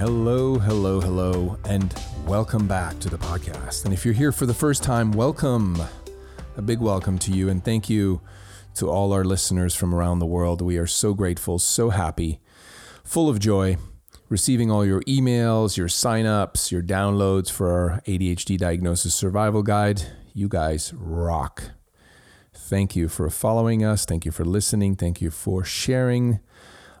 Hello, hello, hello, and welcome back to the podcast. And if you're here for the first time, welcome. A big welcome to you, and thank you to all our listeners from around the world. We are so grateful, so happy, full of joy, receiving all your emails, your signups, your downloads for our ADHD Diagnosis Survival Guide. You guys rock. Thank you for following us. Thank you for listening. Thank you for sharing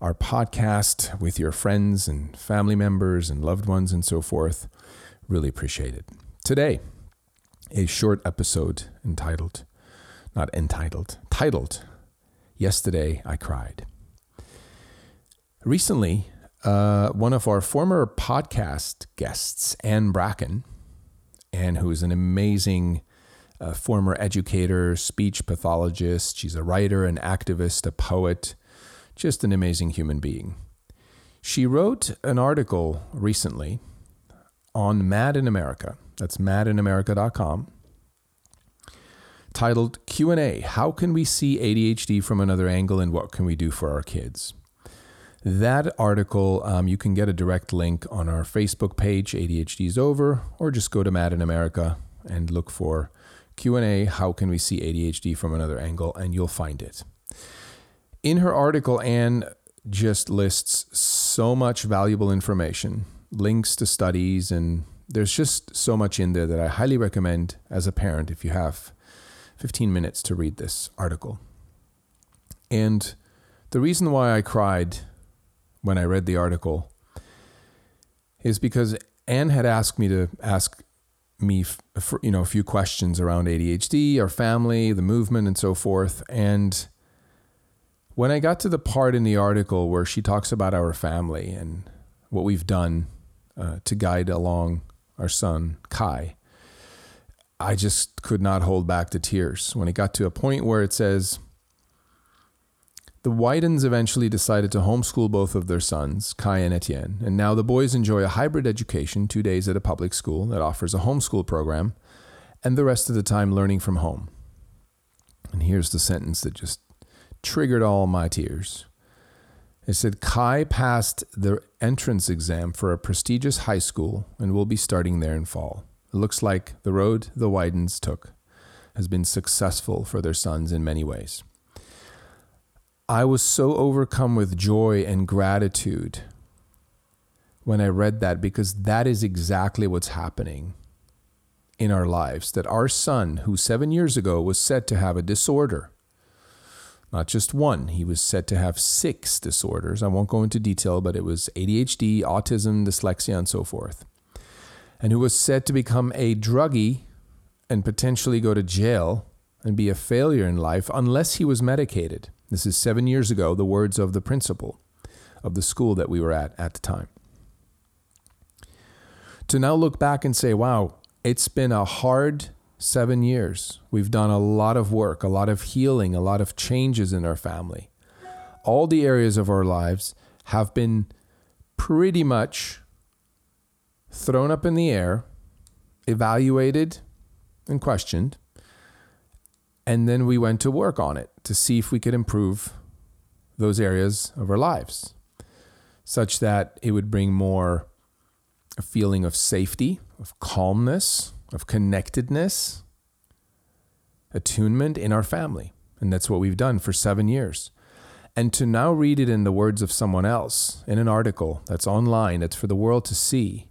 our podcast with your friends and family members and loved ones and so forth. Really appreciate it. Today, a short episode entitled, not entitled, titled, Yesterday I Cried. Recently, uh, one of our former podcast guests, Ann Bracken, Ann, who is an amazing uh, former educator, speech pathologist, she's a writer, an activist, a poet just an amazing human being. She wrote an article recently on Mad in America. That's madinamerica.com titled Q&A: How can we see ADHD from another angle and what can we do for our kids? That article, um, you can get a direct link on our Facebook page, ADHD is over, or just go to Mad in America and look for Q&A, how can we see ADHD from another angle, and you'll find it in her article, Ann just lists so much valuable information, links to studies, and there's just so much in there that I highly recommend as a parent if you have 15 minutes to read this article. And the reason why I cried when I read the article is because Ann had asked me to ask me, you know, a few questions around ADHD, our family, the movement, and so forth. And when I got to the part in the article where she talks about our family and what we've done uh, to guide along our son, Khai, I just could not hold back the tears. When it got to a point where it says, the Wydens eventually decided to homeschool both of their sons, Khai and Etienne, and now the boys enjoy a hybrid education, two days at a public school that offers a homeschool program, and the rest of the time learning from home. And here's the sentence that just triggered all my tears. It said Khai passed the entrance exam for a prestigious high school and will be starting there in fall. It looks like the road the Wydens took has been successful for their sons in many ways. I was so overcome with joy and gratitude when I read that because that is exactly what's happening in our lives. That our son, who seven years ago was said to have a disorder, not just one. He was said to have six disorders. I won't go into detail, but it was ADHD, autism, dyslexia, and so forth. And who was said to become a druggie and potentially go to jail and be a failure in life unless he was medicated. This is seven years ago, the words of the principal of the school that we were at at the time. To now look back and say, wow, it's been a hard seven years. We've done a lot of work, a lot of healing, a lot of changes in our family. All the areas of our lives have been pretty much thrown up in the air, evaluated and questioned. And then we went to work on it to see if we could improve those areas of our lives such that it would bring more a feeling of safety, of calmness, of connectedness, attunement in our family. And that's what we've done for seven years. And to now read it in the words of someone else in an article that's online, that's for the world to see,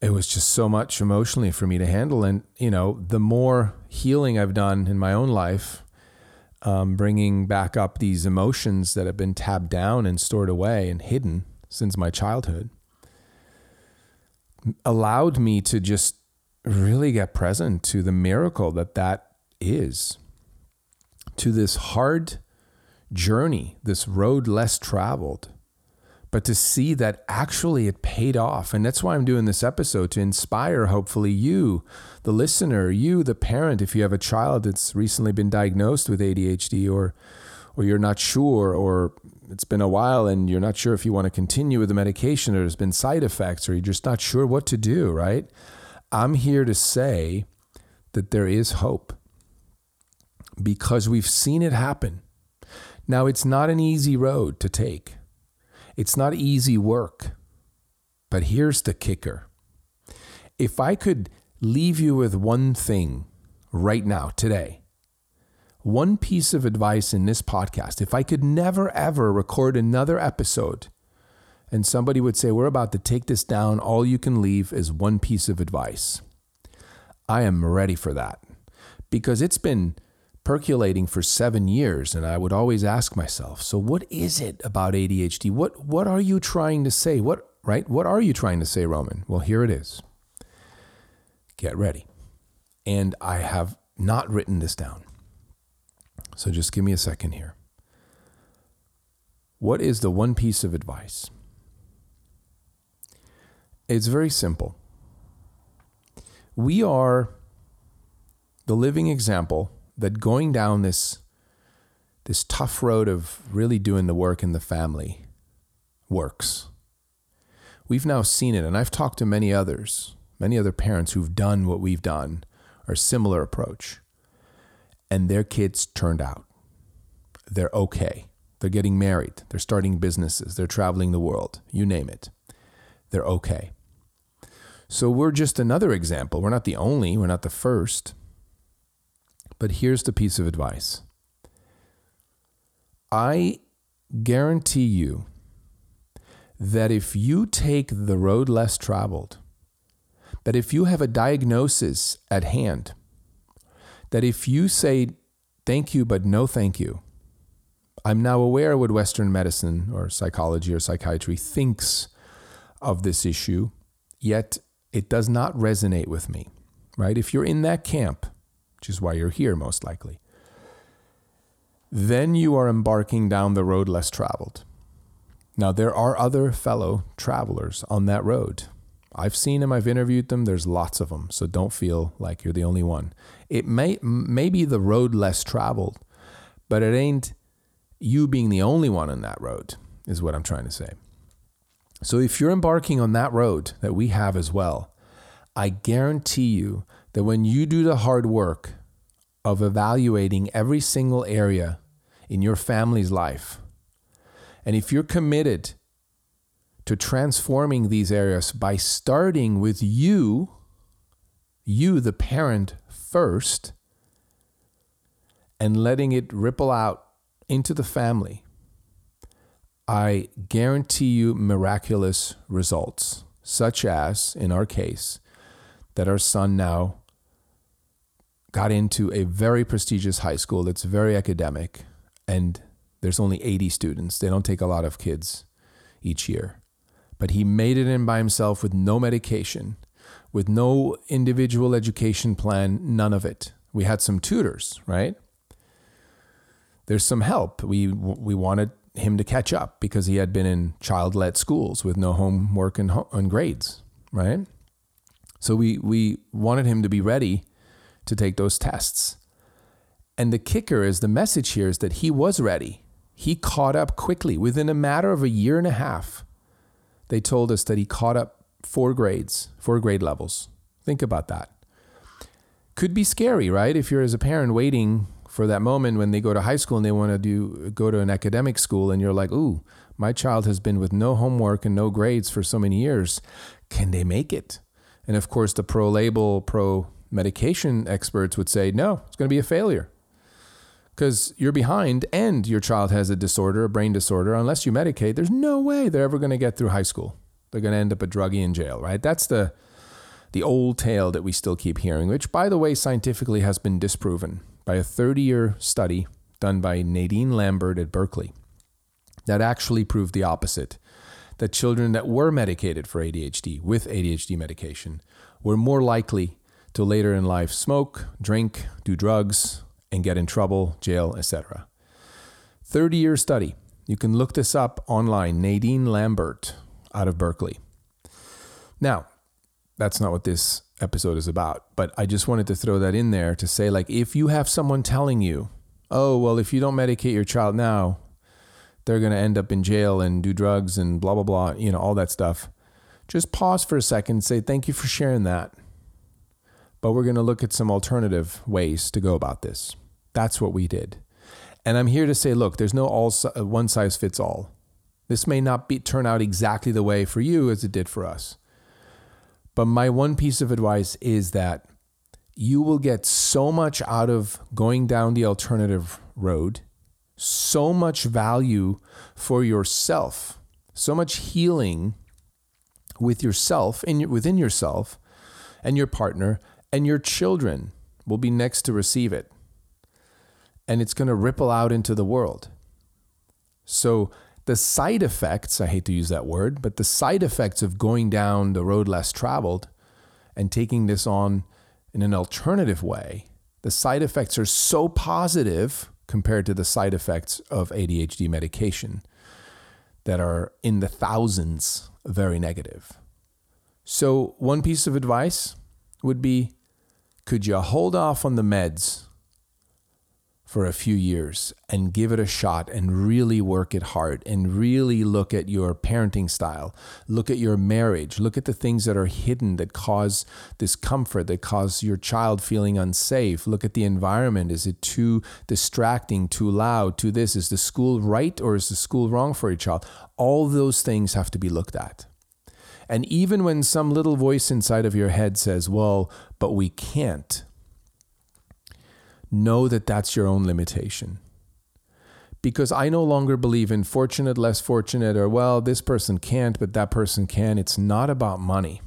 it was just so much emotionally for me to handle. And, you know, the more healing I've done in my own life, um, bringing back up these emotions that have been tabbed down and stored away and hidden since my childhood, allowed me to just really get present to the miracle that that is, to this hard journey, this road less traveled, but to see that actually it paid off. And that's why I'm doing this episode to inspire, hopefully, you, the listener, you, the parent, if you have a child that's recently been diagnosed with ADHD or or you're not sure or it's been a while and you're not sure if you want to continue with the medication or there's been side effects or you're just not sure what to do, right? I'm here to say that there is hope because we've seen it happen. Now, it's not an easy road to take, it's not easy work. But here's the kicker if I could leave you with one thing right now, today, one piece of advice in this podcast, if I could never ever record another episode and somebody would say, We're about to take this down, all you can leave is one piece of advice. I am ready for that because it's been percolating for seven years, and I would always ask myself, so what is it about ADHD? What what are you trying to say? What right? What are you trying to say, Roman? Well, here it is. Get ready. And I have not written this down. So just give me a second here. What is the one piece of advice? It's very simple. We are the living example that going down this this tough road of really doing the work in the family works. We've now seen it, and I've talked to many others, many other parents who've done what we've done, or similar approach, and their kids turned out. They're okay. They're getting married. They're starting businesses. They're traveling the world. You name it. They're okay. So we're just another example. We're not the only, we're not the first. But here's the piece of advice I guarantee you that if you take the road less traveled, that if you have a diagnosis at hand, that if you say thank you, but no thank you, I'm now aware what Western medicine or psychology or psychiatry thinks of this issue, yet it does not resonate with me, right? If you're in that camp, which is why you're here most likely. Then you are embarking down the road less traveled. Now, there are other fellow travelers on that road. I've seen them, I've interviewed them, there's lots of them, so don't feel like you're the only one. It may, may be the road less traveled, but it ain't you being the only one on that road, is what I'm trying to say. So if you're embarking on that road that we have as well, I guarantee you that when you do the hard work of evaluating every single area in your family's life, and if you're committed to transforming these areas by starting with you, you, the parent, first, and letting it ripple out into the family, I guarantee you miraculous results, such as, in our case, that our son now got into a very prestigious high school that's very academic, and there's only 80 students. They don't take a lot of kids each year. But he made it in by himself with no medication, with no individual education plan, none of it. We had some tutors, right? There's some help. We we wanted him to catch up because he had been in child-led schools with no homework and, and grades, right? So we we wanted him to be ready to take those tests. And the kicker is the message here is that he was ready. He caught up quickly. Within a matter of a year and a half, they told us that he caught up four grades, four grade levels. Think about that. Could be scary, right? If you're as a parent waiting for that moment when they go to high school and they want to do go to an academic school and you're like, "Ooh, my child has been with no homework and no grades for so many years. Can they make it?" And of course, the pro label, pro medication experts would say, no, it's going to be a failure because you're behind and your child has a disorder, a brain disorder. Unless you medicate, there's no way they're ever going to get through high school. They're going to end up a druggie in jail, right? That's the the old tale that we still keep hearing, which, by the way, scientifically has been disproven by a 30 year study done by Nadine Lambert at Berkeley that actually proved the opposite. That children that were medicated for ADHD with ADHD medication were more likely to later in life smoke, drink, do drugs, and get in trouble, jail, etc. 30 year study. You can look this up online. Nadine Lambert out of Berkeley. Now, that's not what this episode is about, but I just wanted to throw that in there to say like if you have someone telling you, "Oh, well, if you don't medicate your child now, they're going to end up in jail and do drugs and blah blah blah, you know, all that stuff." Just pause for a second and say, "Thank you for sharing that." But we're going to look at some alternative ways to go about this. That's what we did. And I'm here to say, look, there's no all uh, one size fits all. This may not be turn out exactly the way for you as it did for us. But my one piece of advice is that you will get so much out of going down the alternative road, so much value for yourself, so much healing with yourself and within yourself and your partner and your children will be next to receive it. And it's going to ripple out into the world. So the side effects, I hate to use that word, but the side effects of going down the road less traveled and taking this on in an alternative way, the side effects are so positive compared to the side effects of ADHD medication that are in the thousands very negative. So, one piece of advice would be could you hold off on the meds for a few years and give it a shot and really work it hard and really look at your parenting style, look at your marriage, look at the things that are hidden that cause discomfort, that cause your child feeling unsafe. Look at the environment. Is it too distracting, too loud, too this? Is the school right or is the school wrong for your child? All those things have to be looked at. And even when some little voice inside of your head says, well, but we can't, know that that's your own limitation. Because I no longer believe in fortunate, less fortunate, or well, this person can't, but that person can. It's not about money.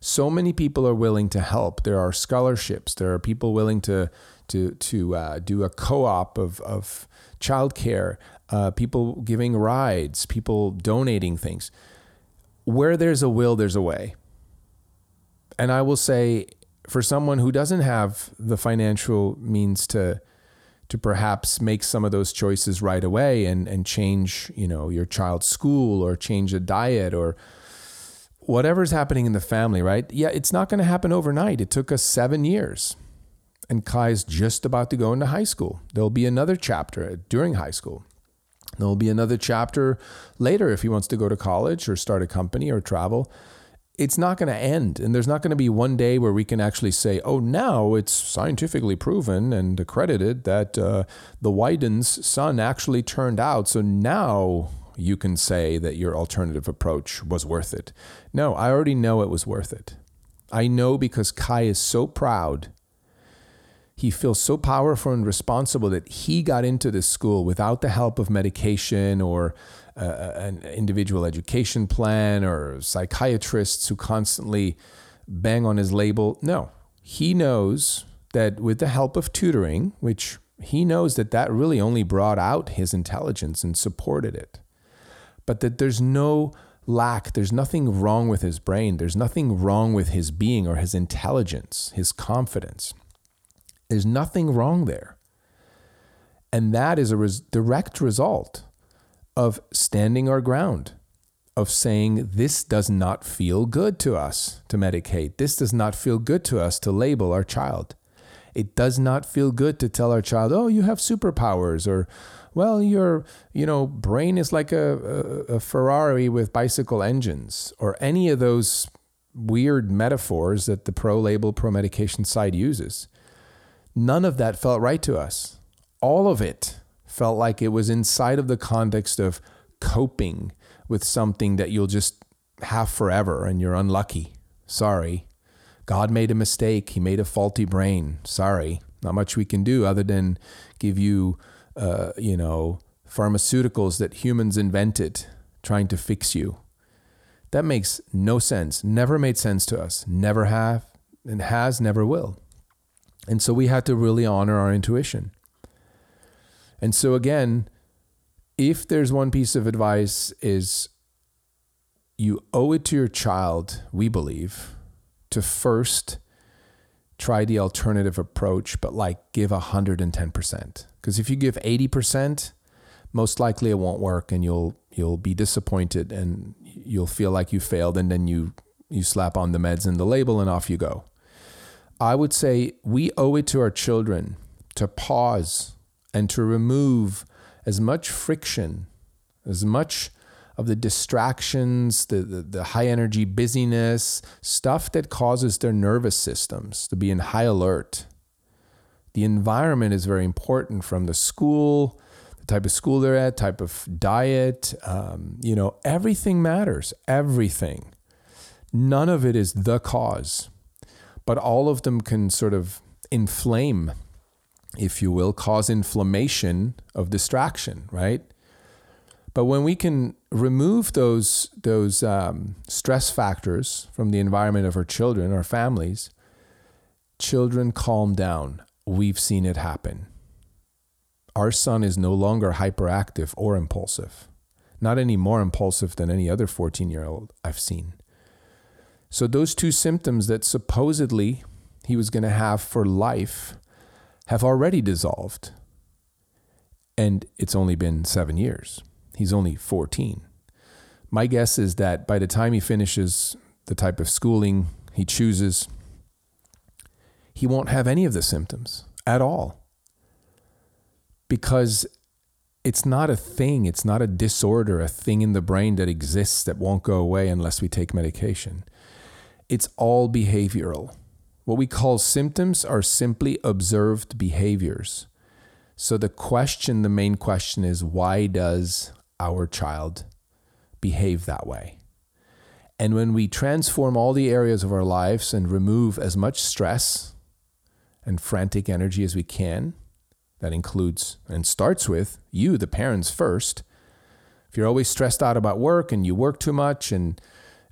So many people are willing to help. There are scholarships. There are people willing to to to uh, do a co-op of of childcare. Uh, people giving rides. People donating things. Where there's a will, there's a way. And I will say, for someone who doesn't have the financial means to to perhaps make some of those choices right away and and change you know your child's school or change a diet or whatever's happening in the family right? Yeah it's not going to happen overnight. It took us seven years. And Khai's just about to go into high school. There'll be another chapter during high school. There'll be another chapter later if he wants to go to college or start a company or travel it's not going to end. And there's not going to be one day where we can actually say, oh, now it's scientifically proven and accredited that uh, the Wyden's son actually turned out. So now you can say that your alternative approach was worth it. No, I already know it was worth it. I know because Khai is so proud. He feels so powerful and responsible that he got into this school without the help of medication or uh, an individual education plan or psychiatrists who constantly bang on his label. No, he knows that with the help of tutoring, which he knows that that really only brought out his intelligence and supported it, but that there's no lack, there's nothing wrong with his brain, there's nothing wrong with his being or his intelligence, his confidence. There's nothing wrong there. And that is a res- direct result of standing our ground, of saying, this does not feel good to us to medicate. This does not feel good to us to label our child. It does not feel good to tell our child, oh, you have superpowers, or, well, your, you know, brain is like a, a, a Ferrari with bicycle engines, or any of those weird metaphors that the pro label, pro medication side uses. None of that felt right to us. All of it felt like it was inside of the context of coping with something that you'll just have forever and you're unlucky. Sorry. God made a mistake. He made a faulty brain. Sorry. Not much we can do other than give you, uh, you know, pharmaceuticals that humans invented trying to fix you. That makes no sense. Never made sense to us. Never have and has, never will. And so we had to really honor our intuition. And so again, if there's one piece of advice is you owe it to your child, we believe, to first try the alternative approach, but like give 110%. Because if you give 80%, most likely it won't work and you'll you'll be disappointed and you'll feel like you failed and then you you slap on the meds and the label and off you go. I would say we owe it to our children to pause and to remove as much friction, as much of the distractions, the, the, the, high energy busyness, stuff that causes their nervous systems to be in high alert. The environment is very important from the school, the type of school they're at, type of diet. Um, you know, everything matters. Everything. None of it is the cause, but all of them can sort of inflame, if you will, cause inflammation of distraction, right? But when we can remove those those um, stress factors from the environment of our children, our families, children calm down. We've seen it happen. Our son is no longer hyperactive or impulsive, not any more impulsive than any other 14 year old I've seen. So, those two symptoms that supposedly he was going to have for life have already dissolved. And it's only been seven years. He's only 14. My guess is that by the time he finishes the type of schooling he chooses, he won't have any of the symptoms at all. Because it's not a thing, it's not a disorder, a thing in the brain that exists that won't go away unless we take medication. It's all behavioral. What we call symptoms are simply observed behaviors. So the question, the main question is why does our child behave that way? And when we transform all the areas of our lives and remove as much stress and frantic energy as we can, that includes and starts with you, the parents, first. If you're always stressed out about work and you work too much and,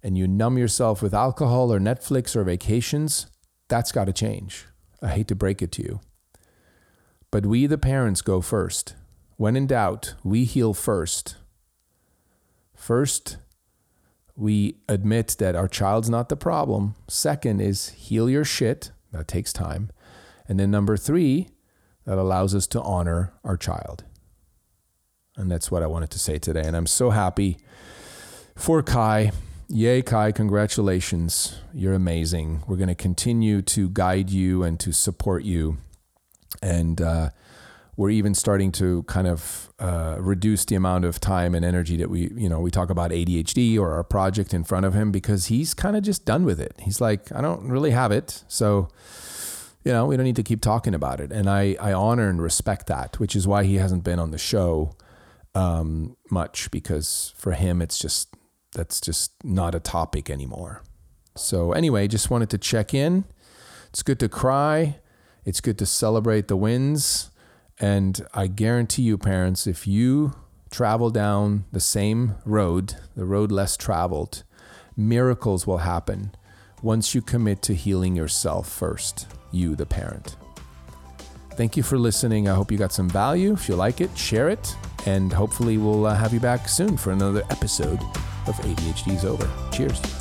and you numb yourself with alcohol or Netflix or vacations, that's got to change. I hate to break it to you. But we, the parents, go first. When in doubt, we heal first. First, we admit that our child's not the problem. Second is heal your shit. That takes time. And then number three, that allows us to honor our child. And that's what I wanted to say today. And I'm so happy for Khai. Yay, Khai, congratulations. You're amazing. We're going to continue to guide you and to support you. And, uh, we're even starting to kind of uh, reduce the amount of time and energy that we, you know, we talk about ADHD or our project in front of him because he's kind of just done with it. He's like, I don't really have it. So, you know, we don't need to keep talking about it. And I, I honor and respect that, which is why he hasn't been on the show um, much because for him, it's just, that's just not a topic anymore. So, anyway, just wanted to check in. It's good to cry. It's good to celebrate the wins. And I guarantee you, parents, if you travel down the same road, the road less traveled, miracles will happen once you commit to healing yourself first, you, the parent. Thank you for listening. I hope you got some value. If you like it, share it. And hopefully, we'll uh, have you back soon for another episode of ADHD's Over. Cheers.